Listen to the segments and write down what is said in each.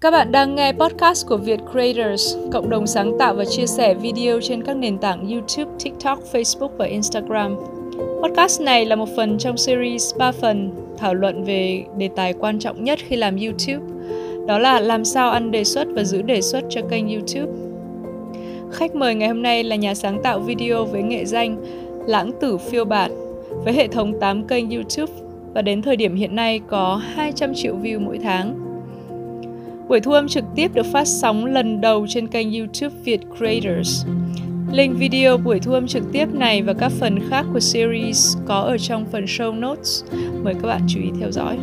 Các bạn đang nghe podcast của Việt Creators, cộng đồng sáng tạo và chia sẻ video trên các nền tảng YouTube, TikTok, Facebook và Instagram. Podcast này là một phần trong series 3 phần thảo luận về đề tài quan trọng nhất khi làm YouTube. Đó là làm sao ăn đề xuất và giữ đề xuất cho kênh YouTube. Khách mời ngày hôm nay là nhà sáng tạo video với nghệ danh Lãng Tử Phiêu Bạt với hệ thống 8 kênh YouTube và đến thời điểm hiện nay có 200 triệu view mỗi tháng. Buổi thu âm trực tiếp được phát sóng lần đầu trên kênh YouTube Việt Creators. Link video buổi thu âm trực tiếp này và các phần khác của series có ở trong phần show notes. Mời các bạn chú ý theo dõi.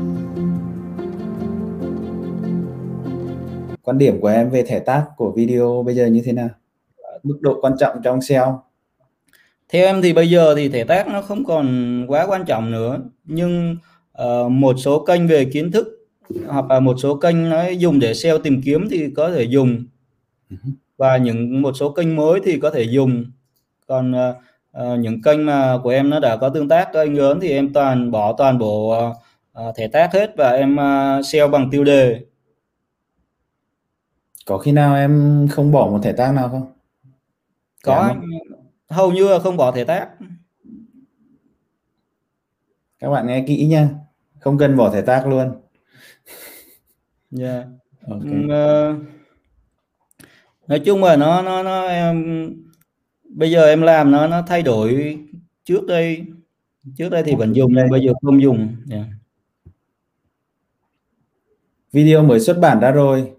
Quan điểm của em về thẻ tác của video bây giờ như thế nào? Mức độ quan trọng trong SEO? Theo em thì bây giờ thì thẻ tác nó không còn quá quan trọng nữa, nhưng uh, một số kênh về kiến thức hoặc là một số kênh nó dùng để SEO tìm kiếm thì có thể dùng. Và những một số kênh mới thì có thể dùng. Còn uh, những kênh mà của em nó đã có tương tác kênh lớn thì em toàn bỏ toàn bộ uh, thẻ tác hết và em uh, SEO bằng tiêu đề. Có khi nào em không bỏ một thẻ tác nào không? Có dạ. hầu như là không bỏ thẻ tác. Các bạn nghe kỹ nha. Không cần bỏ thẻ tác luôn yeah. okay. uh, nói chung là nó nó nó em bây giờ em làm nó nó thay đổi trước đây trước đây thì vẫn dùng nhưng bây giờ không dùng yeah. video mới xuất bản ra rồi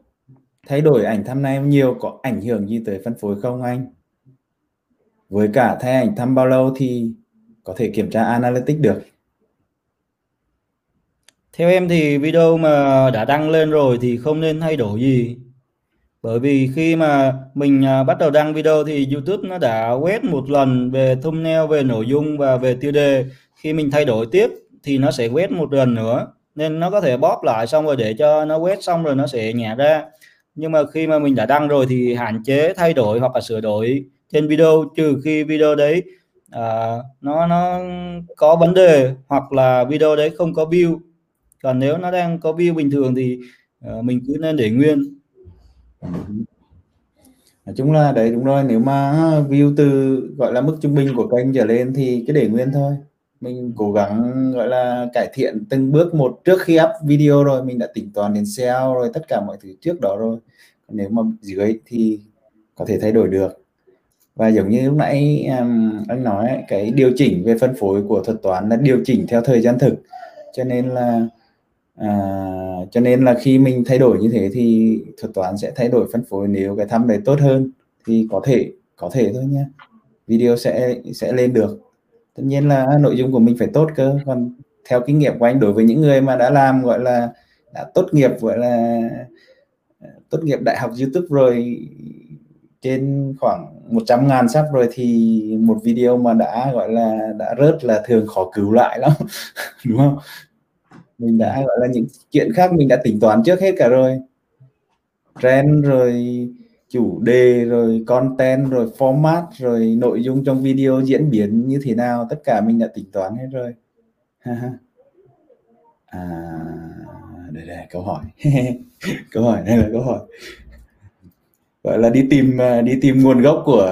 thay đổi ảnh thumbnail nhiều có ảnh hưởng gì tới phân phối không anh với cả thay ảnh thăm bao lâu thì có thể kiểm tra analytics được theo em thì video mà đã đăng lên rồi thì không nên thay đổi gì. Bởi vì khi mà mình à, bắt đầu đăng video thì YouTube nó đã quét một lần về thumbnail về nội dung và về tiêu đề. Khi mình thay đổi tiếp thì nó sẽ quét một lần nữa. Nên nó có thể bóp lại xong rồi để cho nó quét xong rồi nó sẽ nhả ra. Nhưng mà khi mà mình đã đăng rồi thì hạn chế thay đổi hoặc là sửa đổi trên video trừ khi video đấy à, nó nó có vấn đề hoặc là video đấy không có view còn nếu nó đang có view bình thường thì uh, mình cứ nên để nguyên. Nói chung là đấy đúng rồi nếu mà view từ gọi là mức trung bình của kênh trở lên thì cứ để nguyên thôi. Mình cố gắng gọi là cải thiện từng bước một trước khi up video rồi mình đã tính toán đến SEO rồi tất cả mọi thứ trước đó rồi. Còn nếu mà dưới thì có thể thay đổi được. Và giống như lúc nãy um, anh nói cái điều chỉnh về phân phối của thuật toán là điều chỉnh theo thời gian thực. Cho nên là à, cho nên là khi mình thay đổi như thế thì thuật toán sẽ thay đổi phân phối. Nếu cái thăm đấy tốt hơn thì có thể có thể thôi nhé. Video sẽ sẽ lên được. Tất nhiên là nội dung của mình phải tốt cơ. Còn theo kinh nghiệm của anh đối với những người mà đã làm gọi là đã tốt nghiệp gọi là tốt nghiệp đại học YouTube rồi trên khoảng 100 ngàn sắp rồi thì một video mà đã gọi là đã rớt là thường khó cứu lại lắm. Đúng không? Mình đã, gọi là, những chuyện khác mình đã tính toán trước hết cả rồi. Trend rồi, chủ đề rồi, content rồi, format rồi, nội dung trong video diễn biến như thế nào, tất cả mình đã tính toán hết rồi. À đây đây câu hỏi. Câu hỏi đây là câu hỏi? Gọi là đi tìm à, đi tìm nguồn gốc của,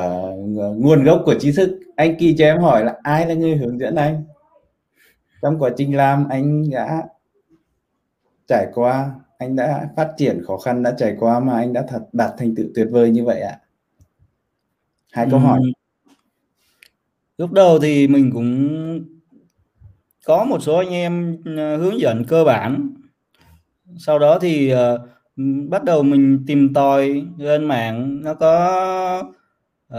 nguồn gốc của tri thức. Anh kỳ cho em hỏi là ai là người hướng dẫn anh? Trong quá trình làm anh đã trải qua anh đã phát triển khó khăn đã trải qua mà anh đã thật đạt thành tựu tuyệt vời như vậy ạ. Hai câu hỏi. Lúc đầu thì mình cũng có một số anh em à, hướng dẫn cơ bản. Sau đó thì uh, bắt đầu mình tìm tòi lên mạng. Nó có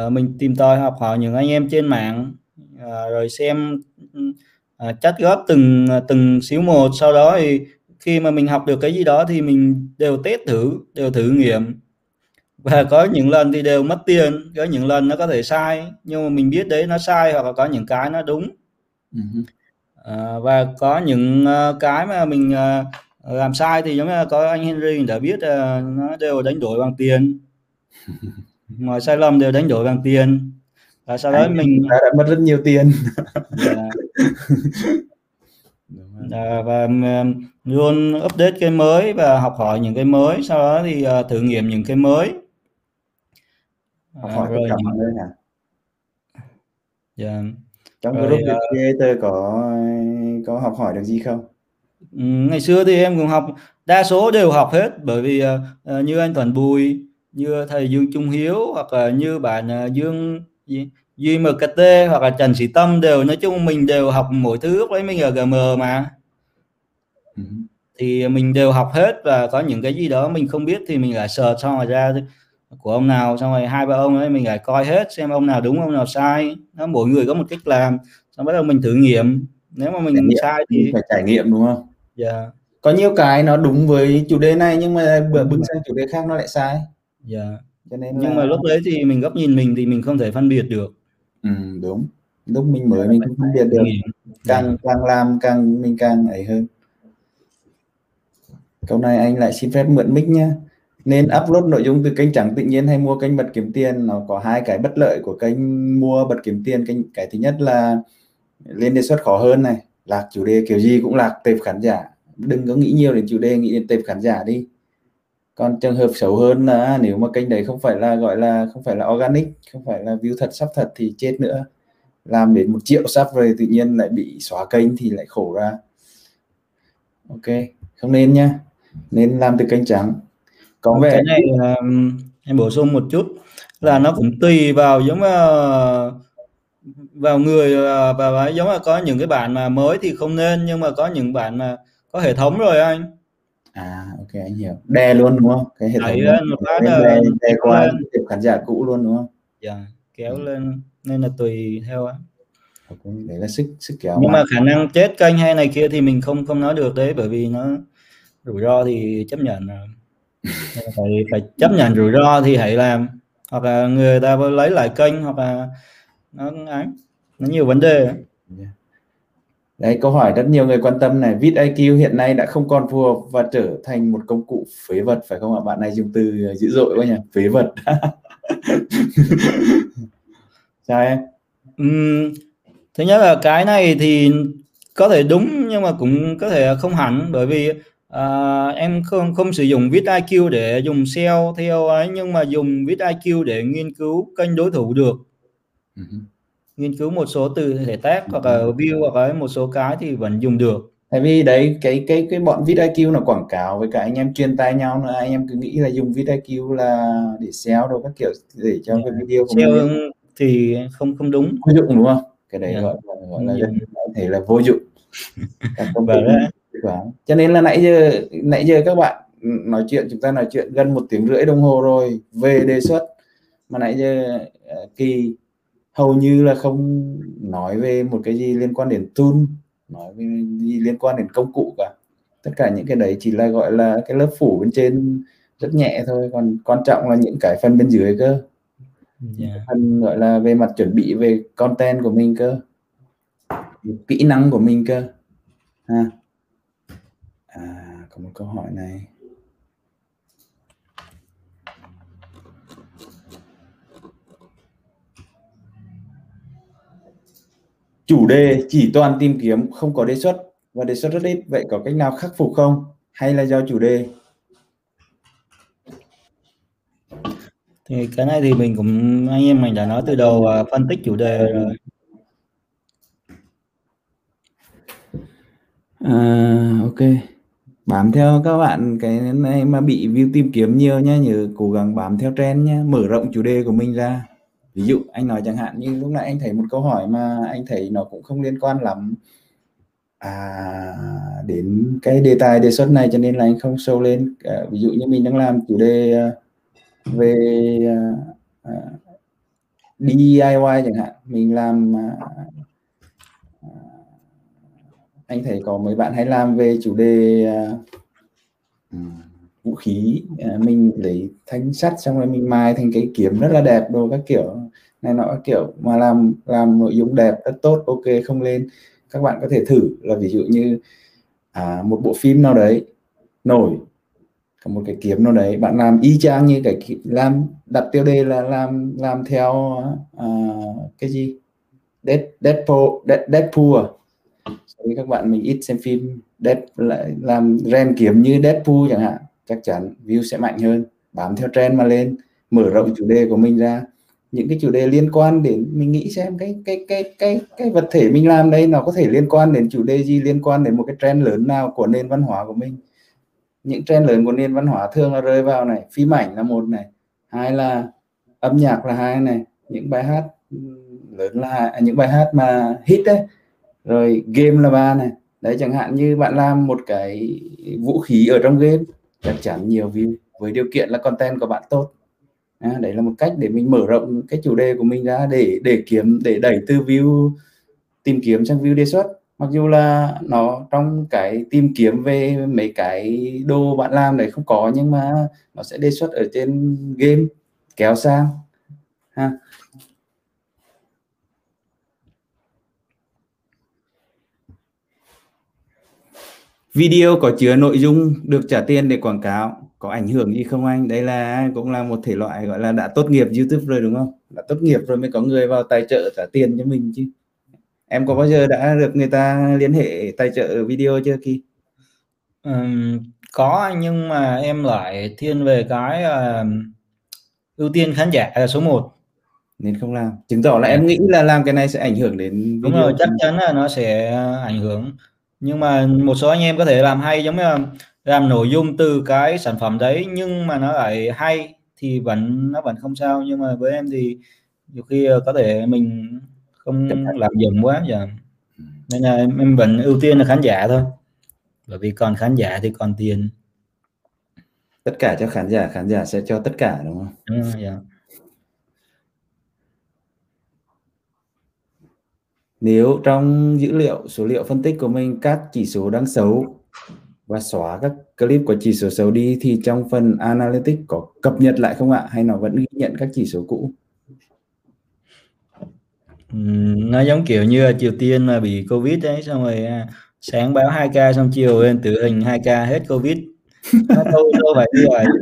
uh, mình tìm tòi học hỏi những anh em trên mạng uh, rồi xem uh, chắt góp từng từng xíu một. Sau đó thì khi mà mình học được cái gì đó thì mình đều test thử đều thử nghiệm. Và có những lần thì đều mất tiền có những lần nó có thể sai nhưng mà mình biết đấy nó sai hoặc là có những cái nó đúng. Uh-huh. à, và có những uh, cái mà mình uh, làm sai thì giống như là có anh Henry đã biết uh, nó đều đánh đổi bằng tiền. Mọi sai lầm đều đánh đổi bằng tiền và sau đó mình đã, đã mất rất nhiều tiền yeah. Dạ. à, và luôn update cái mới và học hỏi những cái mới sau đó thì uh, thử nghiệm những cái mới học hỏi à, rồi cả mọi nơi hả dạ trong group uh, creator có có học hỏi được gì không ngày xưa thì em cũng học đa số đều học hết bởi vì uh, như anh Thuận Bùi như thầy Dương Trung Hiếu hoặc là như bạn uh, Dương? Duy MKT hoặc là Trần Sĩ Tâm đều nói chung mình đều học mỗi thứ đấy mình ở GM mà. Ừ. thì mình đều học hết và có những cái gì đó mình không biết thì mình lại sờ xong rồi ra của ông nào xong rồi hai ba ông ấy mình lại coi hết xem ông nào đúng ông nào sai. Nó mỗi người có một cách làm xong bắt đầu mình thử nghiệm. Nếu mà mình nghiệm, sai thì phải trải nghiệm đúng không? Dạ. Yeah. có nhiều cái nó đúng với chủ đề này nhưng mà bữa bưng sang chủ đề khác nó lại sai. Dạ. yeah. Cho nên nhưng là... mà lúc đấy thì mình góc nhìn mình thì mình không thể phân biệt được. Ừ, đúng. Lúc mình mới mình không phân biệt được. Càng càng làm càng mình càng ấy hơn. Câu này anh lại xin phép mượn mic nhé nên upload nội dung từ kênh trắng tự nhiên hay mua kênh bật kiếm tiền? Nó có hai cái bất lợi của kênh mua bật kiếm tiền. Kênh cái thứ nhất là lên đề xuất khó hơn này. Lạc chủ đề kiểu gì cũng lạc tệp khán giả. Đừng có nghĩ nhiều đến chủ đề nghĩ đến tệp khán giả đi còn trường hợp xấu hơn là nếu mà kênh đấy không phải là gọi là không phải là organic không phải là view thật sắp thật thì chết nữa. Làm đến một triệu sắp rồi tự nhiên lại bị xóa kênh thì lại khổ ra. Ok không nên nhá. Nên làm từ kênh trắng. Có vẻ cái này um, em bổ sung một chút là nó cũng tùy vào giống uh, vào người uh, và giống là có những cái bạn mà mới thì không nên nhưng mà có những bạn mà có hệ thống rồi anh à ok anh hiểu. Đè luôn đúng không? Cái hệ thống Đấy, một phát đè, đè qua tiếp khán giả cũ luôn đúng không? Dạ kéo ừ. lên. Nên là tùy theo á. Okay. đấy là sức sức kéo nhưng mà. khả năng chết kênh hay này kia thì mình không không nói được đấy bởi vì nó rủi ro thì chấp nhận rồi. Phải phải chấp nhận rủi ro thì hãy làm. Hoặc là người ta lấy lại kênh hoặc là nó ấy nó nhiều vấn đề Đấy, câu hỏi rất nhiều người quan tâm này. Vít IQ hiện nay đã không còn phù hợp và trở thành một công cụ phế vật phải không ạ? Bạn này dùng từ dữ dội quá nhỉ? Phế vật. Sao em? Uhm, thứ nhất là cái này thì có thể đúng nhưng mà cũng có thể không hẳn bởi vì uh, em không không sử dụng Vít IQ để dùng SEO theo ấy nhưng mà dùng Vít IQ để nghiên cứu kênh đối thủ được. Uh-huh nghiên cứu một số từ thể tác hoặc là view hoặc là một số cái thì vẫn dùng được. Tại vì đấy cái cái cái bọn VidIQ nó quảng cáo với cả anh em chuyên tay nhau nữa. Anh em cứ nghĩ là dùng VidIQ là để SEO đâu các kiểu để cho cái video của mình thì không không đúng. Vô dụng đúng không? Cái đấy yeah. gọi là gọi là dân thể là vô dụng. Và cho nên là nãy giờ nãy giờ các bạn nói chuyện chúng ta nói chuyện gần một tiếng rưỡi đồng hồ rồi về đề xuất. Mà nãy giờ uh, kỳ hầu như là không nói về một cái gì liên quan đến tool nói về gì liên quan đến công cụ cả. Tất cả những cái đấy chỉ là gọi là cái lớp phủ bên trên rất nhẹ thôi còn quan trọng là những cái phần bên dưới cơ. Yeah. Phần gọi là về mặt chuẩn bị về content của mình cơ. Kỹ năng của mình cơ. Ha. À có một câu hỏi này chủ đề chỉ toàn tìm kiếm không có đề xuất. Và đề xuất rất ít. Vậy có cách nào khắc phục không? Hay là do chủ đề? Thì cái này thì mình cũng anh em mình đã nói từ đầu uh, phân tích chủ đề rồi. À, ok. Bám theo các bạn cái này mà bị view tìm kiếm nhiều nhá nhớ cố gắng bám theo trend nhá mở rộng chủ đề của mình ra ví dụ anh nói chẳng hạn như lúc nãy anh thấy một câu hỏi mà anh thấy nó cũng không liên quan lắm. À, đến cái đề tài đề xuất này cho nên là anh không show lên. À, ví dụ như mình đang làm chủ đề ờ, về ờ, à, à DIY chẳng hạn. Mình làm à, anh thấy có mấy bạn hay làm về chủ đề à, vũ khí à, mình lấy thanh sắt xong rồi mình mài thành cái kiếm rất là đẹp đồ các kiểu. Này nọ kiểu. Mà làm làm nội dung đẹp rất tốt ok không lên. Các bạn có thể thử là ví dụ như à, một bộ phim nào đấy nổi có một cái kiếm nào đấy bạn làm y chang như cái làm đặt tiêu đề là làm làm theo à, cái gì? Dead, Deadpool Deadpool à? các bạn mình ít xem phim Dead lại làm ren kiếm như Deadpool chẳng hạn chắc chắn view sẽ mạnh hơn. Bám theo trend mà lên mở rộng chủ đề của mình ra. Những cái chủ đề liên quan đến mình nghĩ xem cái cái cái cái cái vật thể mình làm đây nó có thể liên quan đến chủ đề gì liên quan đến một cái trend lớn nào của nền văn hóa của mình. Những trend lớn của nền văn hóa thường là rơi vào này phim ảnh là một này hai là âm nhạc là hai này những bài hát lớn là hai, à, những bài hát mà hit đấy rồi game là ba này. Đấy chẳng hạn như bạn làm một cái vũ khí ở trong game chắc chắn nhiều view với điều kiện là content của bạn tốt. À, đấy là một cách để mình mở rộng cái chủ đề của mình ra để để kiếm để đẩy từ view tìm kiếm sang view đề xuất. Mặc dù là nó trong cái tìm kiếm về mấy cái đồ bạn làm đấy không có nhưng mà nó sẽ đề xuất ở trên game kéo sang ha. Video có chứa nội dung được trả tiền để quảng cáo. Có ảnh hưởng gì không anh? Đây là cũng là một thể loại gọi là đã tốt nghiệp YouTube rồi đúng không? Đã tốt nghiệp rồi mới có người vào tài trợ trả tiền cho mình chứ. Em có bao giờ đã được người ta liên hệ tài trợ video chưa kỳ? Um, có nhưng mà em lại thiên về cái uh, ưu tiên khán giả là số 1 nên không làm. Chứng tỏ là em nghĩ là làm cái này sẽ ảnh hưởng đến video đúng rồi chắc chắn là nó sẽ ảnh hưởng nhưng mà một số anh em có thể làm hay giống như là làm nội dung từ cái sản phẩm đấy nhưng mà nó lại hay thì vẫn nó vẫn không sao. Nhưng mà với em thì nhiều khi ờ, có thể mình không làm dừng quá giờ. Nên là em, em vẫn ưu tiên là khán giả thôi. Bởi vì còn khán giả thì còn tiền. Tất cả cho khán giả khán giả sẽ cho tất cả đúng không? Ừ, yeah. Nếu trong dữ liệu số liệu phân tích của mình các chỉ số đang xấu và xóa các clip của chỉ số xấu đi thì trong phần analytics có cập nhật lại không ạ? Hay nó vẫn ghi nhận các chỉ số cũ? Nó giống kiểu như Triều Tiên mà bị Covid đấy xong rồi à, sáng báo 2 k xong chiều lên tự hình 2 k hết Covid. Nó đâu đâu phải như vậy.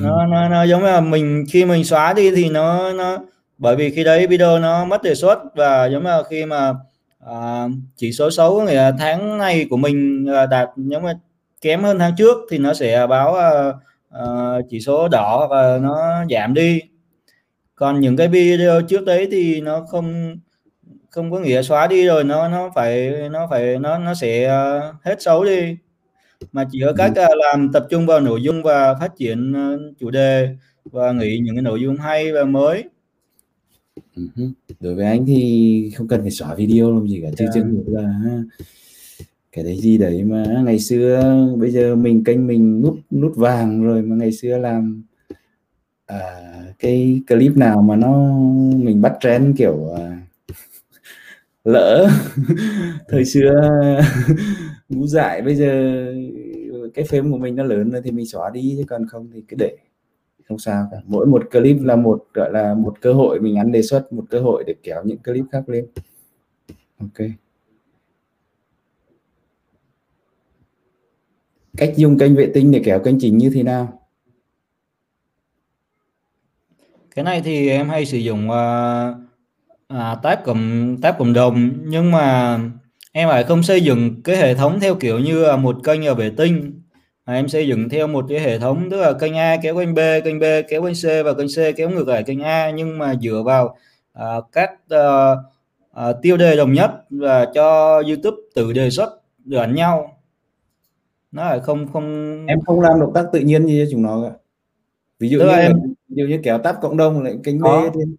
Nó, nó nó giống là mình khi mình xóa đi thì nó nó bởi vì khi đấy video nó mất đề xuất và giống như khi mà à, chỉ số xấu là tháng này của mình à, đạt nếu mà kém hơn tháng trước thì nó sẽ báo à, à, chỉ số đỏ và nó giảm đi. Còn những cái video trước đấy thì nó không không có nghĩa xóa đi rồi nó nó phải nó phải nó nó sẽ à, hết xấu đi. Mà chỉ có cách uh, làm tập trung vào nội dung và phát triển chủ đề và nghĩ những cái nội dung hay và mới đối với anh thì không cần phải xóa video làm gì cả chứ yeah. chứ là cái đấy gì đấy mà ngày xưa bây giờ mình kênh mình nút nút vàng rồi mà ngày xưa làm à, cái clip nào mà nó mình bắt trend kiểu à, lỡ. Thời xưa ngũ dại bây giờ cái phim của mình nó lớn rồi thì mình xóa đi chứ còn không thì cứ để không sao cả. Mỗi một clip là một gọi là một cơ hội mình ăn đề xuất một cơ hội để kéo những clip khác lên. Ok. Cách dùng kênh vệ tinh để kéo kênh chính như thế nào? Cái này thì em hay sử dụng uh, à, tab cộng tab cộng đồng nhưng mà em lại không xây dựng cái hệ thống theo kiểu như một kênh ở vệ tinh mà em xây dựng theo một cái hệ thống tức là kênh A kéo kênh B kênh B kéo kênh C và kênh C kéo ngược lại kênh A nhưng mà dựa vào uh, các uh, uh, tiêu đề đồng nhất và cho YouTube tự đề xuất lẫn nhau. Nó là không không em không làm động tác tự nhiên như chúng nó cả. Ví dụ tức như em ví dụ như kéo tab cộng đồng lại kênh B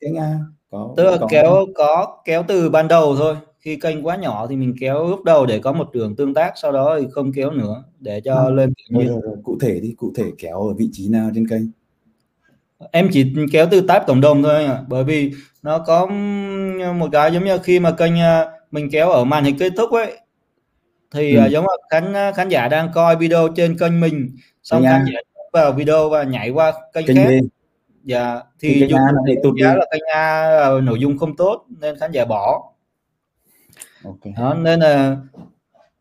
kênh A. Có tức là kéo có kéo từ ban đầu thôi khi kênh quá nhỏ thì mình kéo lúc đầu để có một đường tương tác sau đó thì không kéo nữa để cho à, lên tự nhiên rồi, rồi, cụ thể đi cụ thể kéo ở vị trí nào trên kênh? Em chỉ kéo từ tab cộng đồng thôi à, bởi vì nó có một cái giống như khi mà kênh à, mình kéo ở màn hình kết thúc ấy thì ừ. giống như khán khán giả đang coi video trên kênh mình xong khán giả vào video và nhảy qua kênh, kênh khác. Dạ thì dùng giá là kênh A nội dung không tốt nên khán giả bỏ okay. đó nên là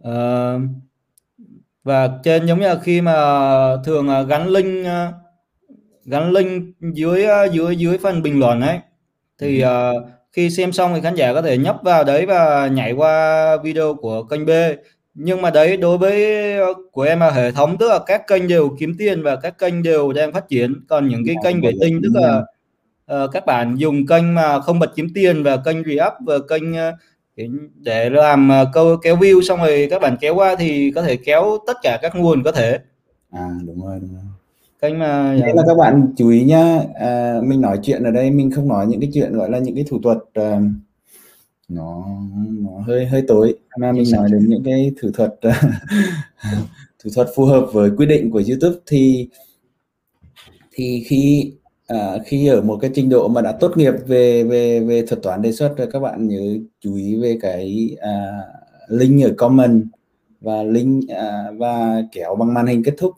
uh, và trên giống như là khi mà thường gắn link gắn link dưới dưới dưới phần bình luận ấy thì uh, khi xem xong thì khán giả có thể nhấp vào đấy và nhảy qua video của kênh B. Nhưng mà đấy đối với của em là hệ thống tức là các kênh đều kiếm tiền và các kênh đều đang phát triển. Còn những cái dạ, kênh vệ tinh tức là uh, các bạn dùng kênh mà không bật kiếm tiền và kênh re-up và kênh uh, để làm uh, câu kéo view xong rồi các bạn kéo qua thì có thể kéo tất cả các nguồn có thể. À đúng rồi đúng rồi. Kênh mà Thế là các bạn chú ý nhá à, mình nói chuyện ở đây mình không nói những cái chuyện gọi là những cái thủ thuật uh, nó nó hơi hơi tối. Mà mình nói đến những cái thủ thuật thủ thuật phù hợp với quy định của YouTube thì thì khi à, khi ở một cái trình độ mà đã tốt nghiệp về về về thuật toán đề xuất rồi các bạn nhớ chú ý về cái à, link ở comment và link à, và kéo bằng màn hình kết thúc.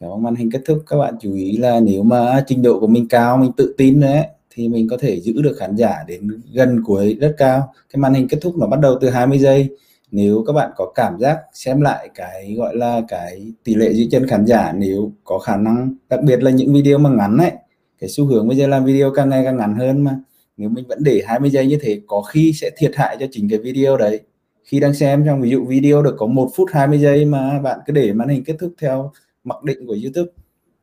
Kéo bằng màn hình kết thúc các bạn chú ý là nếu mà trình độ của mình cao mình tự tin đấy thì mình có thể giữ được khán giả đến gần cuối rất cao. Cái màn hình kết thúc nó bắt đầu từ 20 giây. Nếu các bạn có cảm giác xem lại cái gọi là cái tỷ lệ giữ chân khán giả nếu có khả năng đặc biệt là những video mà ngắn ấy cái xu hướng bây giờ làm video càng ngày càng ngắn hơn mà. Nếu mình vẫn để 20 giây như thế, có khi sẽ thiệt hại cho chính cái video đấy. Khi đang xem, trong ví dụ video được có một phút 20 giây mà bạn cứ để màn hình kết thúc theo mặc định của YouTube,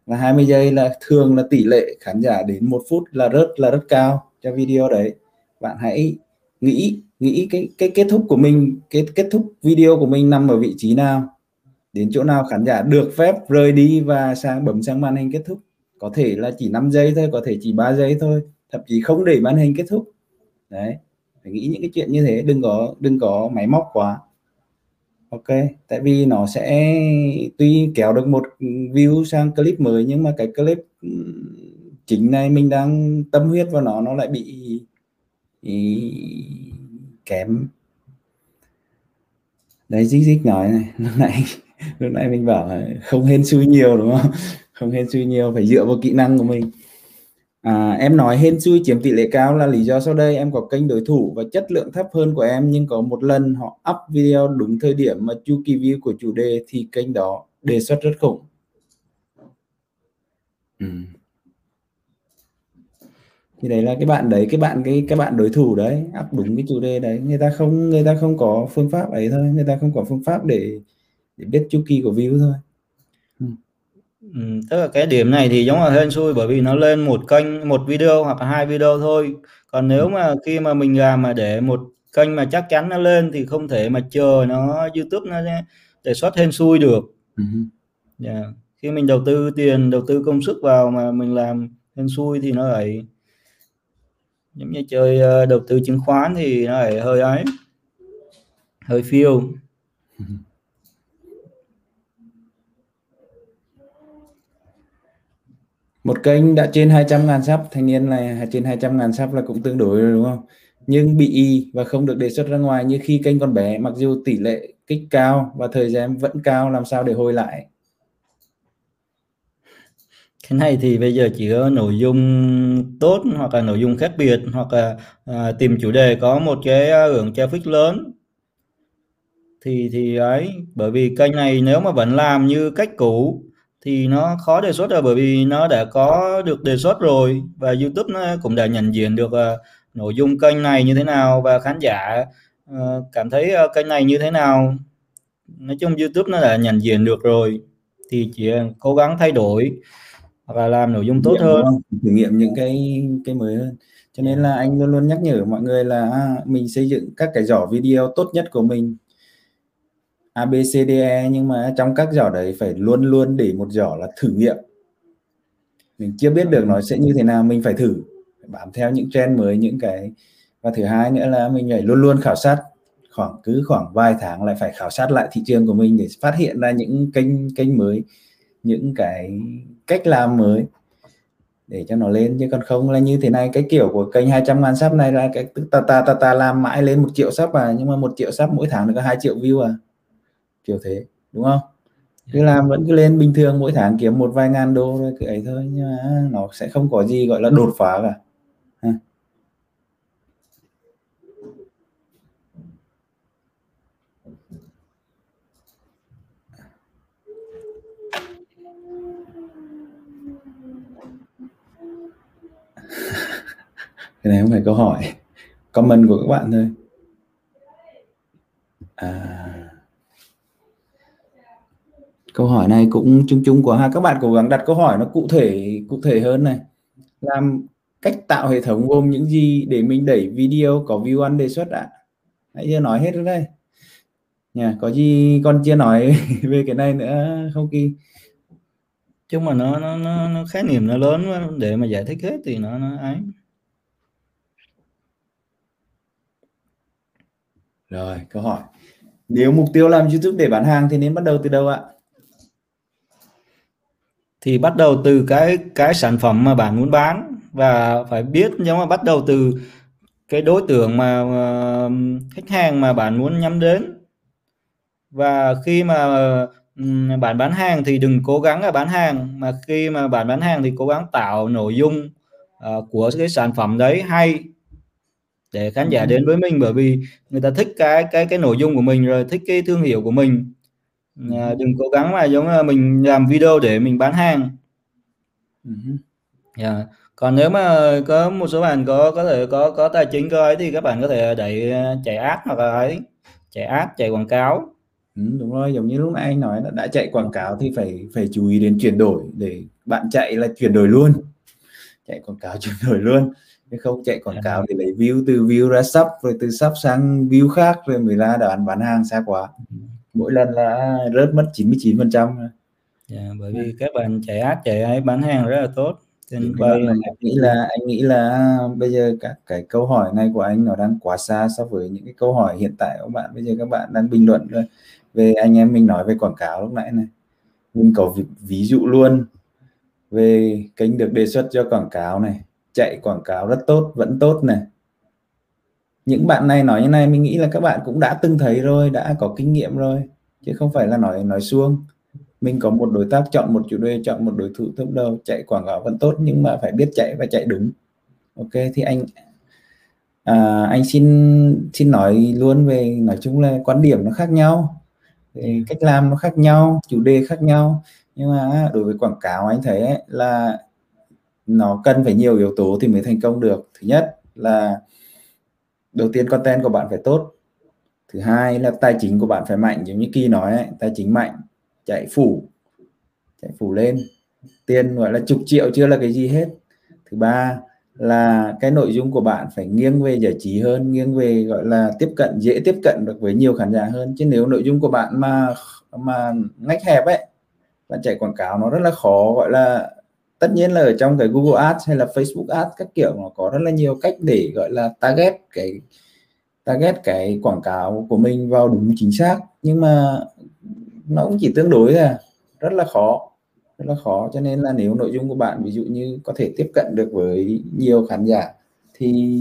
là 20 giây là thường là tỷ lệ khán giả đến một phút là rất là rất cao cho video đấy. Bạn hãy nghĩ nghĩ cái cái kết thúc của mình, cái kết thúc video của mình nằm ở vị trí nào, đến chỗ nào khán giả được phép rời đi và sang, bấm sang màn hình kết thúc có thể là chỉ 5 giây thôi có thể chỉ 3 giây thôi thậm chí không để màn hình kết thúc. Đấy phải nghĩ những cái chuyện như thế đừng có đừng có máy móc quá. Ok tại vì nó sẽ tuy kéo được một view sang clip mới nhưng mà cái clip chính này mình đang tâm huyết vào nó nó lại bị ý, kém. Đấy dích dích nói này lúc nãy lúc nãy mình bảo là không hên xui nhiều đúng không? Không hên xui nhiều phải dựa vào kỹ năng của mình À, em nói hên xui chiếm tỷ lệ cao là lý do sau đây em có kênh đối thủ và chất lượng thấp hơn của em nhưng có một lần họ up video đúng thời điểm mà chu kỳ view của chủ đề thì kênh đó đề xuất rất khủng. Ừ. Thì đấy là cái bạn đấy cái bạn cái các bạn đối thủ đấy up đúng cái chủ đề đấy người ta không người ta không có phương pháp ấy thôi người ta không có phương pháp để để biết chu kỳ của view thôi. Ừ, tức là cái điểm này thì giống là hên xui bởi vì nó lên một kênh một video hoặc là hai video thôi còn nếu mà khi mà mình làm mà để một kênh mà chắc chắn nó lên thì không thể mà chờ nó YouTube nó đề xuất hên xui được uh-huh. yeah. khi mình đầu tư tiền đầu tư công sức vào mà mình làm hên xui thì nó lại giống như chơi ờ, đầu tư chứng khoán thì nó lại hơi ấy hơi phiêu uh-huh. Một kênh đã trên 200 ngàn sub thanh niên này trên 200 ngàn sub là cũng tương đối rồi đúng không? Nhưng bị y và không được đề xuất ra ngoài như khi kênh còn bé mặc dù tỷ lệ kích cao và thời gian vẫn cao làm sao để hồi lại? Cái này thì bây giờ chỉ có nội dung tốt hoặc là nội dung khác biệt hoặc là à, tìm chủ đề có một cái à, hưởng lượng traffic lớn. Thì thì ấy bởi vì kênh này nếu mà vẫn làm như cách cũ thì nó khó đề xuất rồi bởi vì nó đã có được đề xuất rồi và YouTube nó cũng đã nhận diện được uh, nội dung kênh này như thế nào và khán giả uh, cảm thấy uh, kênh này như thế nào. Nói chung YouTube nó đã nhận diện được rồi thì chỉ cố gắng thay đổi hoặc là làm nội dung tốt hơn. thử nghiệm những cái cái mới hơn. Cho nên là anh luôn luôn nhắc nhở mọi người là à, mình xây dựng các cái giỏ video tốt nhất của mình ABCDE nhưng mà trong các giỏ đấy phải luôn luôn để một giỏ là thử nghiệm. Mình chưa biết được nó sẽ như thế nào, mình phải thử. Bám theo những trend mới, những cái. Và thứ hai nữa là mình phải luôn luôn khảo sát. Khoảng, cứ khoảng vài tháng lại phải khảo sát lại thị trường của mình để phát hiện ra những kênh kênh mới, những cái cách làm mới để cho nó lên. Chứ còn không là như thế này, cái kiểu của kênh 200 ngàn sắp này là cái, ta ta ta ta làm mãi lên một triệu sắp à nhưng mà một triệu sắp mỗi tháng được có hai triệu view à kiểu thế đúng không cứ dạ. làm vẫn cứ lên bình thường mỗi tháng kiếm một vài ngàn đô rồi cứ ấy thôi nhưng mà nó sẽ không có gì gọi là đột phá cả ha. cái này không phải câu hỏi comment của các bạn thôi à, câu hỏi này cũng chung chung của hai các bạn cố gắng đặt câu hỏi nó cụ thể cụ thể hơn này. Làm cách tạo hệ thống gồm những gì để mình đẩy video có view ăn đề xuất ạ? Nãy giờ nói hết rồi đây. Nha có gì con chưa nói về cái này nữa không kỳ? Chung mà nó nó nó, nó khái niệm nó lớn quá, để mà giải thích hết thì nó nó ấy. Rồi câu hỏi. Nếu mục tiêu làm YouTube để bán hàng thì nên bắt đầu từ đâu ạ thì bắt đầu từ cái cái sản phẩm mà bạn muốn bán. Và phải biết nếu mà bắt đầu từ cái đối tượng mà uh, khách hàng mà bạn muốn nhắm đến. Và khi mà um, bạn bán hàng thì đừng cố gắng là bán hàng. Mà khi mà bạn bán hàng thì cố gắng tạo nội dung uh, của cái sản phẩm đấy hay để khán giả đến với mình. Bởi vì người ta thích cái cái cái nội dung của mình rồi thích cái thương hiệu của mình à, đừng cố gắng mà giống là mình làm video để mình bán hàng. Yeah. Dạ. còn nếu mà có một số bạn có có thể có có tài chính có ấy thì các bạn có thể đẩy à, chạy ad hoặc là ấy chạy ad chạy quảng cáo. Ừ, đúng rồi giống như lúc nãy anh nói là đã chạy quảng cáo thì phải phải chú ý đến chuyển đổi để bạn chạy là chuyển đổi luôn. Chạy quảng cáo chuyển đổi luôn. Chứ không chạy quảng cáo để lấy view từ view ra sub rồi từ sub sang view khác rồi mới ra đoán bán hàng xa quá mỗi lần là rớt mất 99 phần trăm yeah, bởi vì các bạn chạy ad chạy ấy bán hàng rất là tốt trên bay anh nghĩ là anh nghĩ là bây giờ các cái câu hỏi này của anh nó đang quá xa so với những cái câu hỏi hiện tại của bạn. Bây giờ các bạn đang bình luận về anh em mình nói về quảng cáo lúc nãy này. Mình có ví, ví dụ luôn về kênh được đề xuất cho quảng cáo này chạy quảng cáo rất tốt vẫn tốt này những bạn này nói như này mình nghĩ là các bạn cũng đã từng thấy rồi đã có kinh nghiệm rồi chứ không phải là nói nói suông. Mình có một đối tác chọn một chủ đề chọn một đối thủ top đầu chạy quảng cáo vẫn tốt nhưng mà phải biết chạy và chạy đúng. Ok thì anh à, anh xin xin nói luôn về nói chung là quan điểm nó khác nhau về cách làm nó khác nhau chủ đề khác nhau. Nhưng mà đối với quảng cáo anh thấy ấy, là nó cần phải nhiều yếu tố thì mới thành công được. Thứ nhất là đầu tiên content của bạn phải tốt. Thứ hai là tài chính của bạn phải mạnh giống như kỳ nói ấy, tài chính mạnh chạy phủ chạy phủ lên. Tiền gọi là chục triệu chưa là cái gì hết. Thứ ba là cái nội dung của bạn phải nghiêng về giải trí hơn nghiêng về gọi là tiếp cận dễ tiếp cận được với nhiều khán giả hơn. Chứ nếu nội dung của bạn mà mà ngách hẹp ấy bạn chạy quảng cáo nó rất là khó gọi là tất nhiên là ở trong cái Google Ads hay là Facebook Ads các kiểu nó có rất là nhiều cách để gọi là target cái target cái quảng cáo của mình vào đúng chính xác. Nhưng mà nó cũng chỉ tương đối thôi à. rất là khó rất là khó. Cho nên là nếu nội dung của bạn ví dụ như có thể tiếp cận được với nhiều khán giả thì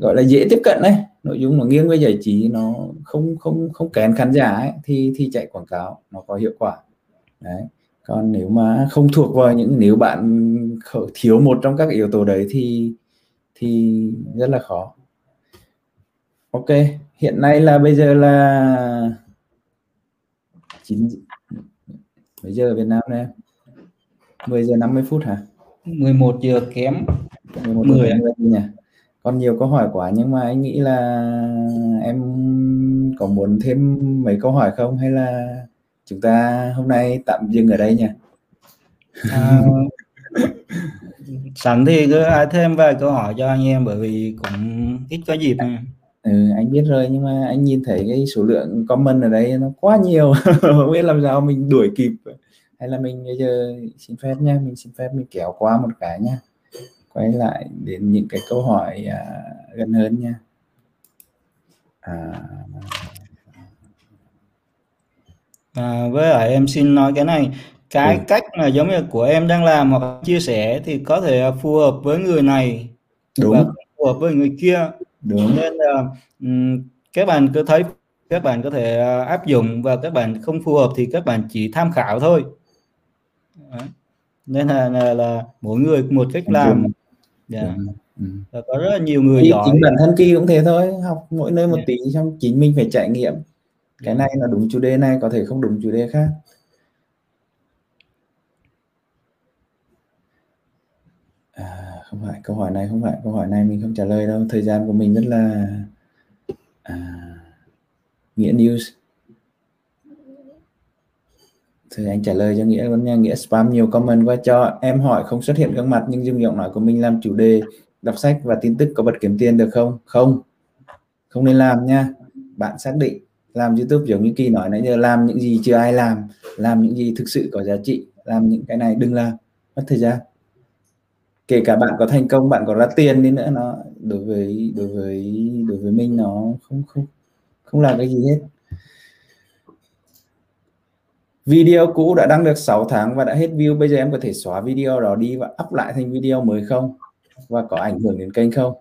gọi là dễ tiếp cận đấy. Nội dung nó nghiêng với giải trí nó không không không kén khán giả ấy, thì thì chạy quảng cáo nó có hiệu quả. Đấy còn nếu mà không thuộc vào những nếu bạn thiếu một trong các yếu tố đấy thì thì rất là khó. Ok hiện nay là bây giờ là 9 bây giờ ở Việt Nam này 10 giờ 50 phút hả? 11 giờ kém. 11 10 giờ nhỉ? Còn nhiều câu hỏi quá nhưng mà anh nghĩ là em có muốn thêm mấy câu hỏi không? Hay là chúng ta hôm nay tạm dừng ở đây nhỉ à, sẵn thì cứ ai thêm vài câu hỏi cho anh em bởi vì cũng ít có dịp. Ừ, anh biết rồi nhưng mà anh nhìn thấy cái số lượng comment ở đây nó quá nhiều. Không biết làm sao mình đuổi kịp. Hay là mình bây giờ xin phép nha mình xin phép mình kéo qua một cái nha. Quay lại đến những cái câu hỏi à, gần hơn nha. À, à, với lại em xin nói cái này cái ừ. cách mà giống như của em đang làm hoặc chia sẻ thì có thể phù hợp với người này đúng và phù hợp với người kia đúng nên là các bạn cứ thấy các bạn có thể uh, áp dụng và các bạn không phù hợp thì các bạn chỉ tham khảo thôi nên là, là là mỗi người một cách làm yeah. Dạ. Ừ. Và có rất là nhiều người thì giỏi chính bản thân kỳ cũng thế thôi học mỗi nơi một yeah. tí xong chính mình phải trải nghiệm cái này là đúng chủ đề này có thể không đúng chủ đề khác. À, không phải câu hỏi này không phải câu hỏi này mình không trả lời đâu. Thời gian của mình rất là à, nghĩa news. Thì anh trả lời cho nghĩa luôn nha. Nghĩa spam nhiều comment qua cho em hỏi không xuất hiện gương mặt nhưng dùng giọng nói của mình làm chủ đề đọc sách và tin tức có bật kiếm tiền được không? Không. Không nên làm nha. Bạn xác định làm youtube giống như kỳ nói nãy giờ, làm những gì chưa ai làm làm những gì thực sự có giá trị, làm những cái này đừng làm, mất thời gian. Kể cả bạn có thành công, bạn có ra tiền đi nữa, nó đối với đối với đối với mình nó không không không làm cái gì hết. Video cũ đã đăng được 6 tháng và đã hết view, bây giờ em có thể xóa video đó đi và up lại thành video mới không? Và có ảnh hưởng đến kênh không?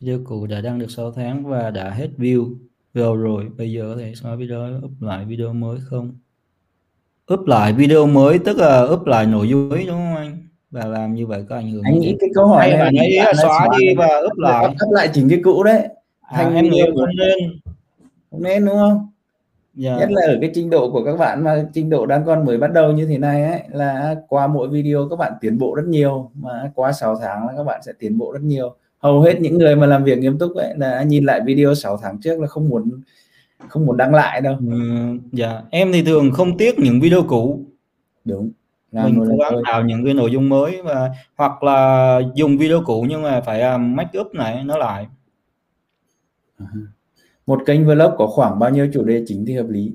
Video cũ đã đăng được 6 tháng và đã hết view. Rồi rồi bây giờ có thể xóa video up lại video mới không? Up lại video mới tức là up lại nội dung mới đúng không anh? Và làm như vậy có ảnh hưởng anh nghĩ cái câu hỏi này bạn ấy là xóa đi và up lại. up lại chính cái cũ đấy. Thành à, em nghĩ không nên. Không nên đúng không? Yeah. nhất là ở cái trình độ của các bạn mà trình độ đang còn mới bắt đầu như thế này ấy là qua mỗi video các bạn tiến bộ rất nhiều mà qua 6 tháng là các bạn sẽ tiến bộ rất nhiều hầu hết những người mà làm việc nghiêm túc ấy là nhìn lại video 6 tháng trước là không muốn không muốn đăng lại đâu. Ừ, dạ. Em thì thường không tiếc những video cũ. Đúng. Làm mình cố gắng tạo những cái nội dung mới và hoặc là dùng video cũ nhưng mà phải um, make up này nó lại. Một kênh vlog có khoảng bao nhiêu chủ đề chính thì hợp lý?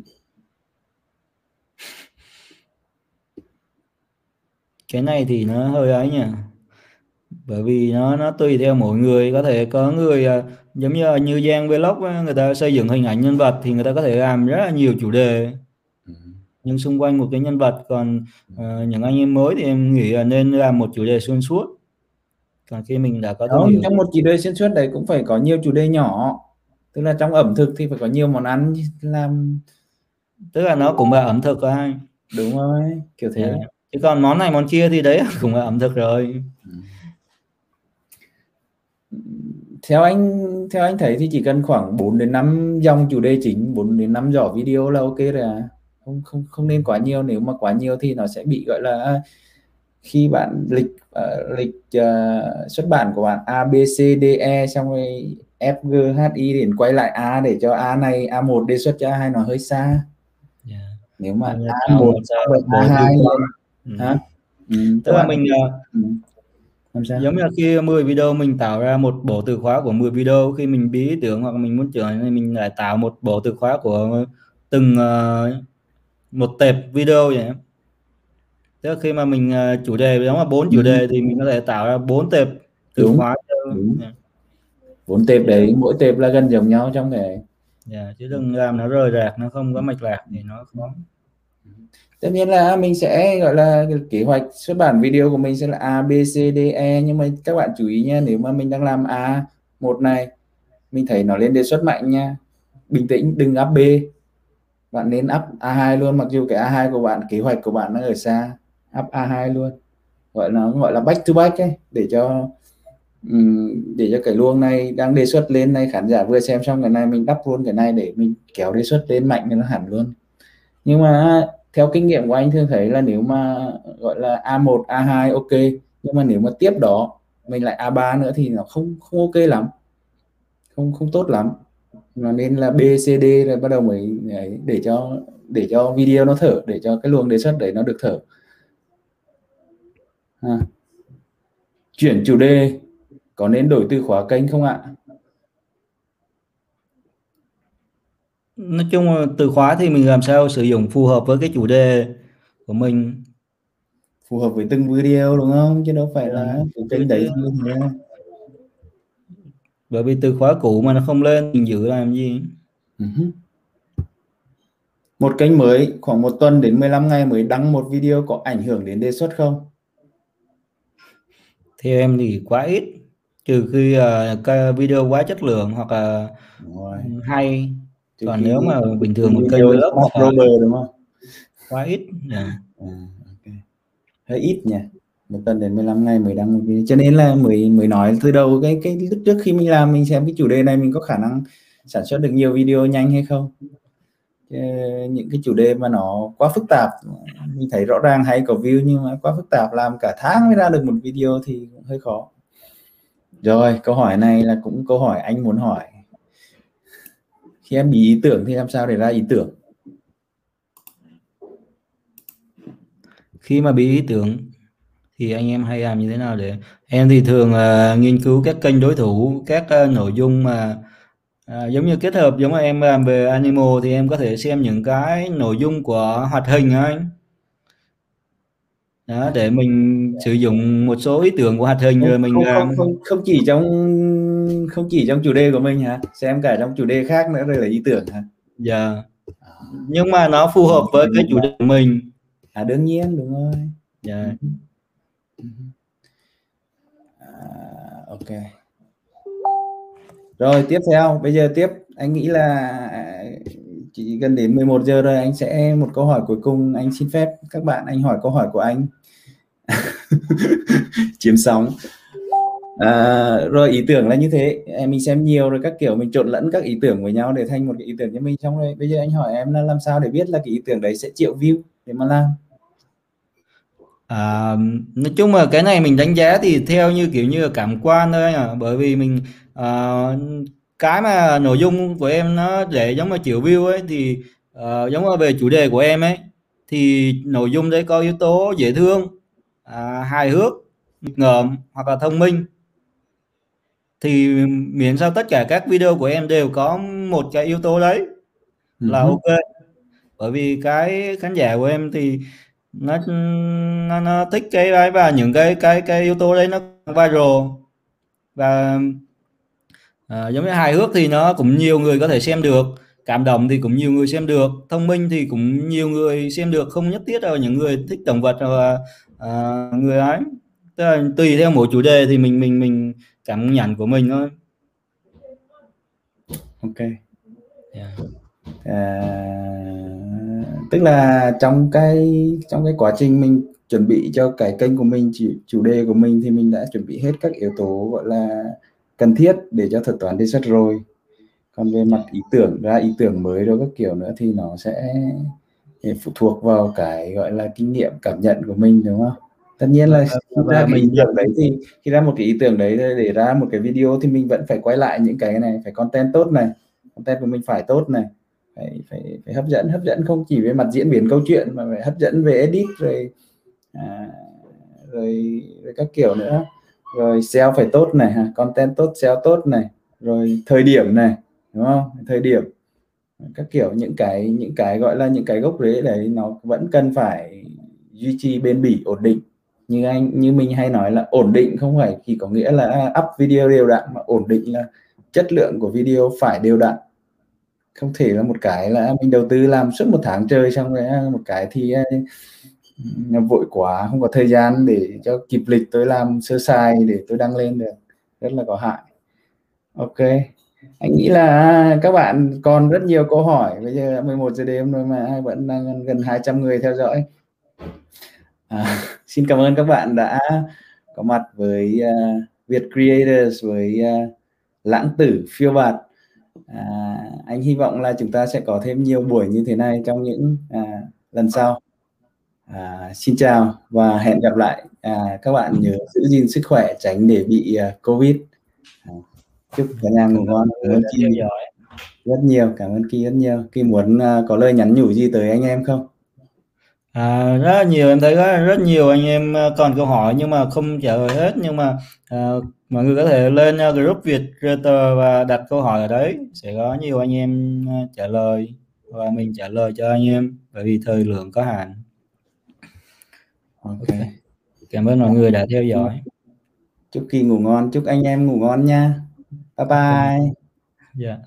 Cái này thì nó hơi ấy nhỉ bởi vì nó nó tùy theo mỗi người. Có thể có người uh, giống như như Giang Vlog người ta xây dựng hình ảnh nhân vật thì người ta có thể làm rất là nhiều chủ đề. Ừ. nhưng xung quanh một cái nhân vật còn uh, những anh em mới thì em nghĩ là nên làm một chủ đề xuyên suốt. Còn khi mình đã có Đó, trong một chủ đề xuyên suốt đấy cũng phải có nhiều chủ đề nhỏ. Tức là trong ẩm thực thì phải có nhiều món ăn làm. Tức là nó cũng là ẩm thực anh đúng rồi kiểu thế. Yeah. Chứ còn món này món kia thì đấy cũng là ẩm thực rồi. Ừ theo anh theo anh thấy thì chỉ cần khoảng 4 đến 5 dòng chủ đề chính 4 đến 5 giỏ video là ok rồi à? Không không không nên quá nhiều nếu mà quá nhiều thì nó sẽ bị gọi là khi bạn lịch uh, lịch uh, xuất bản của bạn A B C D E xong rồi F G H I để quay lại A để cho A này A1 đề xuất cho A2 nó hơi xa. Yeah. Dạ. nếu mà A1 A2 lên hả? Ừ, tức là mình uh, ừ làm sao? Giống như khi 10 video mình tạo ra một bộ từ khóa của 10 video khi mình bí ý tưởng hoặc mình muốn chữa thì mình lại tạo một bộ từ khóa của từng uh, một tệp video vậy tức là khi mà mình uh, chủ đề giống là bốn chủ đề thì mình có thể tạo ra bốn tệp từ đúng, khóa đúng. bốn tệp đấy mỗi tệp là gần giống nhau trong cái yeah, chứ đừng làm nó rời rạc nó không có mạch lạc thì nó khó tất nhiên là mình sẽ, gọi là, kế hoạch xuất bản video của mình sẽ là A, B, C, D E. Nhưng mà các bạn chú ý nha, nếu mà mình đang làm A một này, mình thấy nó lên đề xuất mạnh nha. Bình tĩnh, đừng áp B. Bạn nên áp A2 luôn, mặc dù cái A2 của bạn, kế hoạch của bạn nó ở xa. Áp A2 luôn. Gọi là gọi là back to back ấy, để cho để cho cái luồng này đang đề xuất lên này, khán giả vừa xem xong cái này, mình đắp luôn cái này để mình kéo đề xuất lên mạnh thì nó hẳn luôn nhưng mà theo kinh nghiệm của anh thường thấy là nếu mà gọi là A1 A2 ok nhưng mà nếu mà tiếp đó mình lại A3 nữa thì nó không không ok lắm không không tốt lắm. Mà nên là B C D rồi bắt đầu mới ấy, để cho để cho video nó thở để cho cái luồng đề xuất đấy nó được thở. À. chuyển chủ đề có nên đổi từ khóa kênh không ạ? Nói chung là từ khóa thì mình làm sao sử dụng phù hợp với cái chủ đề của mình. Phù hợp với từng video đúng không? Chứ đâu phải là từ kênh đấy bởi vì từ khóa cũ mà nó không lên mình giữ làm gì? Uh-huh. một kênh mới khoảng một tuần đến 15 ngày mới đăng một video có ảnh hưởng đến đề xuất không? Theo em thì quá ít trừ khi uh, cái video quá chất lượng hoặc là hay Chứ còn nếu mà bình thường một kênh lớp hoặc đúng không? quá ít. Yeah. à, okay. hơi ít nhỉ? Một tuần đến 15 ngày mới đăng một video cho nên là mới mới nói từ đầu cái cái lúc trước khi mình làm mình xem cái chủ đề này mình có khả năng sản xuất được nhiều video nhanh hay không? Những cái chủ đề mà nó quá phức tạp mình thấy rõ ràng hay có view nhưng mà quá phức tạp làm cả tháng mới ra được một video thì cũng hơi khó. Rồi câu hỏi này là cũng câu hỏi anh muốn hỏi khi em bị ý tưởng thì làm sao để ra ý tưởng? Khi mà bị ý tưởng thì anh em hay làm như thế nào để em thì thường uh, nghiên cứu các kênh đối thủ các uh, nội dung mà uh, giống như kết hợp giống như em làm về animal thì em có thể xem những cái nội dung của hoạt hình anh. Đó để mình sử dụng một số ý tưởng của hoạt hình rồi mình không, không, không, không chỉ trong không chỉ trong chủ đề của mình hả? Xem cả trong chủ đề khác nữa rồi là ý tưởng hả? Dạ. Nhưng mà nó phù hợp với cái chủ đề của mình. À đương nhiên đúng rồi. Dạ. À, ok. Rồi tiếp theo. Bây giờ tiếp. Anh nghĩ là chỉ gần đến 11 giờ rồi. Anh sẽ một câu hỏi cuối cùng. Anh xin phép các bạn anh hỏi câu hỏi của anh. Chiếm sóng à, rồi ý tưởng là như thế. Em mình xem nhiều rồi các kiểu mình trộn lẫn các ý tưởng với nhau để thành một cái ý tưởng cho mình. Xong rồi bây giờ anh hỏi em là làm sao để biết là cái ý tưởng đấy sẽ triệu view để mà làm? À, nói chung là cái này mình đánh giá thì theo như kiểu như là cảm quan thôi à bởi vì mình à, cái mà nội dung của em nó để giống như triệu view ấy thì à, giống như về chủ đề của em ấy thì nội dung đấy có yếu tố dễ thương à, hài hước ngợm hoặc là thông minh thì miễn sao tất cả các video của em đều có một cái yếu tố đấy là Ừ. ok. Bởi vì cái khán giả của em thì nó nó, nó thích cái đấy và những cái cái cái yếu tố đấy nó viral. Và à, giống như hài hước thì nó cũng nhiều người có thể xem được cảm động thì cũng nhiều người xem được thông minh thì cũng nhiều người xem được không nhất thiết là những người thích động vật hoặc là à, người ấy. Tức là tùy theo mỗi chủ đề thì mình mình mình cảm nhận của mình thôi. Ok. Yeah. à, tức là trong cái trong cái quá trình mình chuẩn bị cho cái kênh của mình chủ, chủ đề của mình thì mình đã chuẩn bị hết các yếu tố gọi là cần thiết để cho thuật toán đề xuất rồi. Còn về mặt ý tưởng ra ý tưởng mới rồi các kiểu nữa thì nó sẽ phụ thuộc vào cái gọi là kinh nghiệm cảm nhận của mình đúng không tất nhiên là khi ra cái ý tưởng đấy thì khi ra một cái ý tưởng đấy để ra một cái video thì mình vẫn phải quay lại những cái này phải content tốt này content của mình phải tốt này. Phải phải phải hấp dẫn hấp dẫn không chỉ về mặt diễn biến câu chuyện mà phải hấp dẫn về edit rồi à, rồi, rồi các kiểu nữa. Rồi SEO phải tốt này ha content tốt SEO tốt này rồi thời điểm này đúng không? Thời điểm. Các kiểu những cái những cái gọi là những cái gốc rễ đấy nó vẫn cần phải duy trì bền bỉ ổn định như anh như mình hay nói là ổn định không phải chỉ có nghĩa là up video đều đặn mà ổn định là chất lượng của video phải đều đặn. Không thể là một cái là mình đầu tư làm suốt một tháng trời xong rồi à, một cái thì à, vội quá không có thời gian để cho kịp lịch tôi làm sơ sai để tôi đăng lên được. Rất là có hại. Ok. Anh nghĩ là các bạn còn rất nhiều câu hỏi. Bây giờ 11 giờ đêm rồi mà vẫn đang gần 200 người theo dõi. À, xin cảm ơn các bạn đã có mặt với uh, Việt Creators với uh, lãng tử phiêu bạt. À, anh hy vọng là chúng ta sẽ có thêm nhiều buổi như thế này trong những à, lần sau. À, xin chào và hẹn gặp lại. À, các bạn nhớ giữ gìn sức khỏe tránh để bị uh, covid. À, chúc cả nhà ngủ ngon. Cảm ơn Ki rất nhiều cảm ơn Ki rất nhiều. Ki muốn uh, có lời nhắn nhủ gì tới anh em không À, rất là nhiều em thấy rất, rất nhiều anh em còn câu hỏi nhưng mà không trả lời hết. Nhưng mà uh, mọi người có thể lên uh, group Việt Creator và đặt câu hỏi ở đấy. Sẽ có nhiều anh em uh, trả lời và mình trả lời cho anh em bởi vì thời lượng có hạn. Ok. Cảm ơn mọi người đã theo dõi. Chúc kỳ ngủ ngon chúc anh em ngủ ngon nha. Bye bye. Dạ.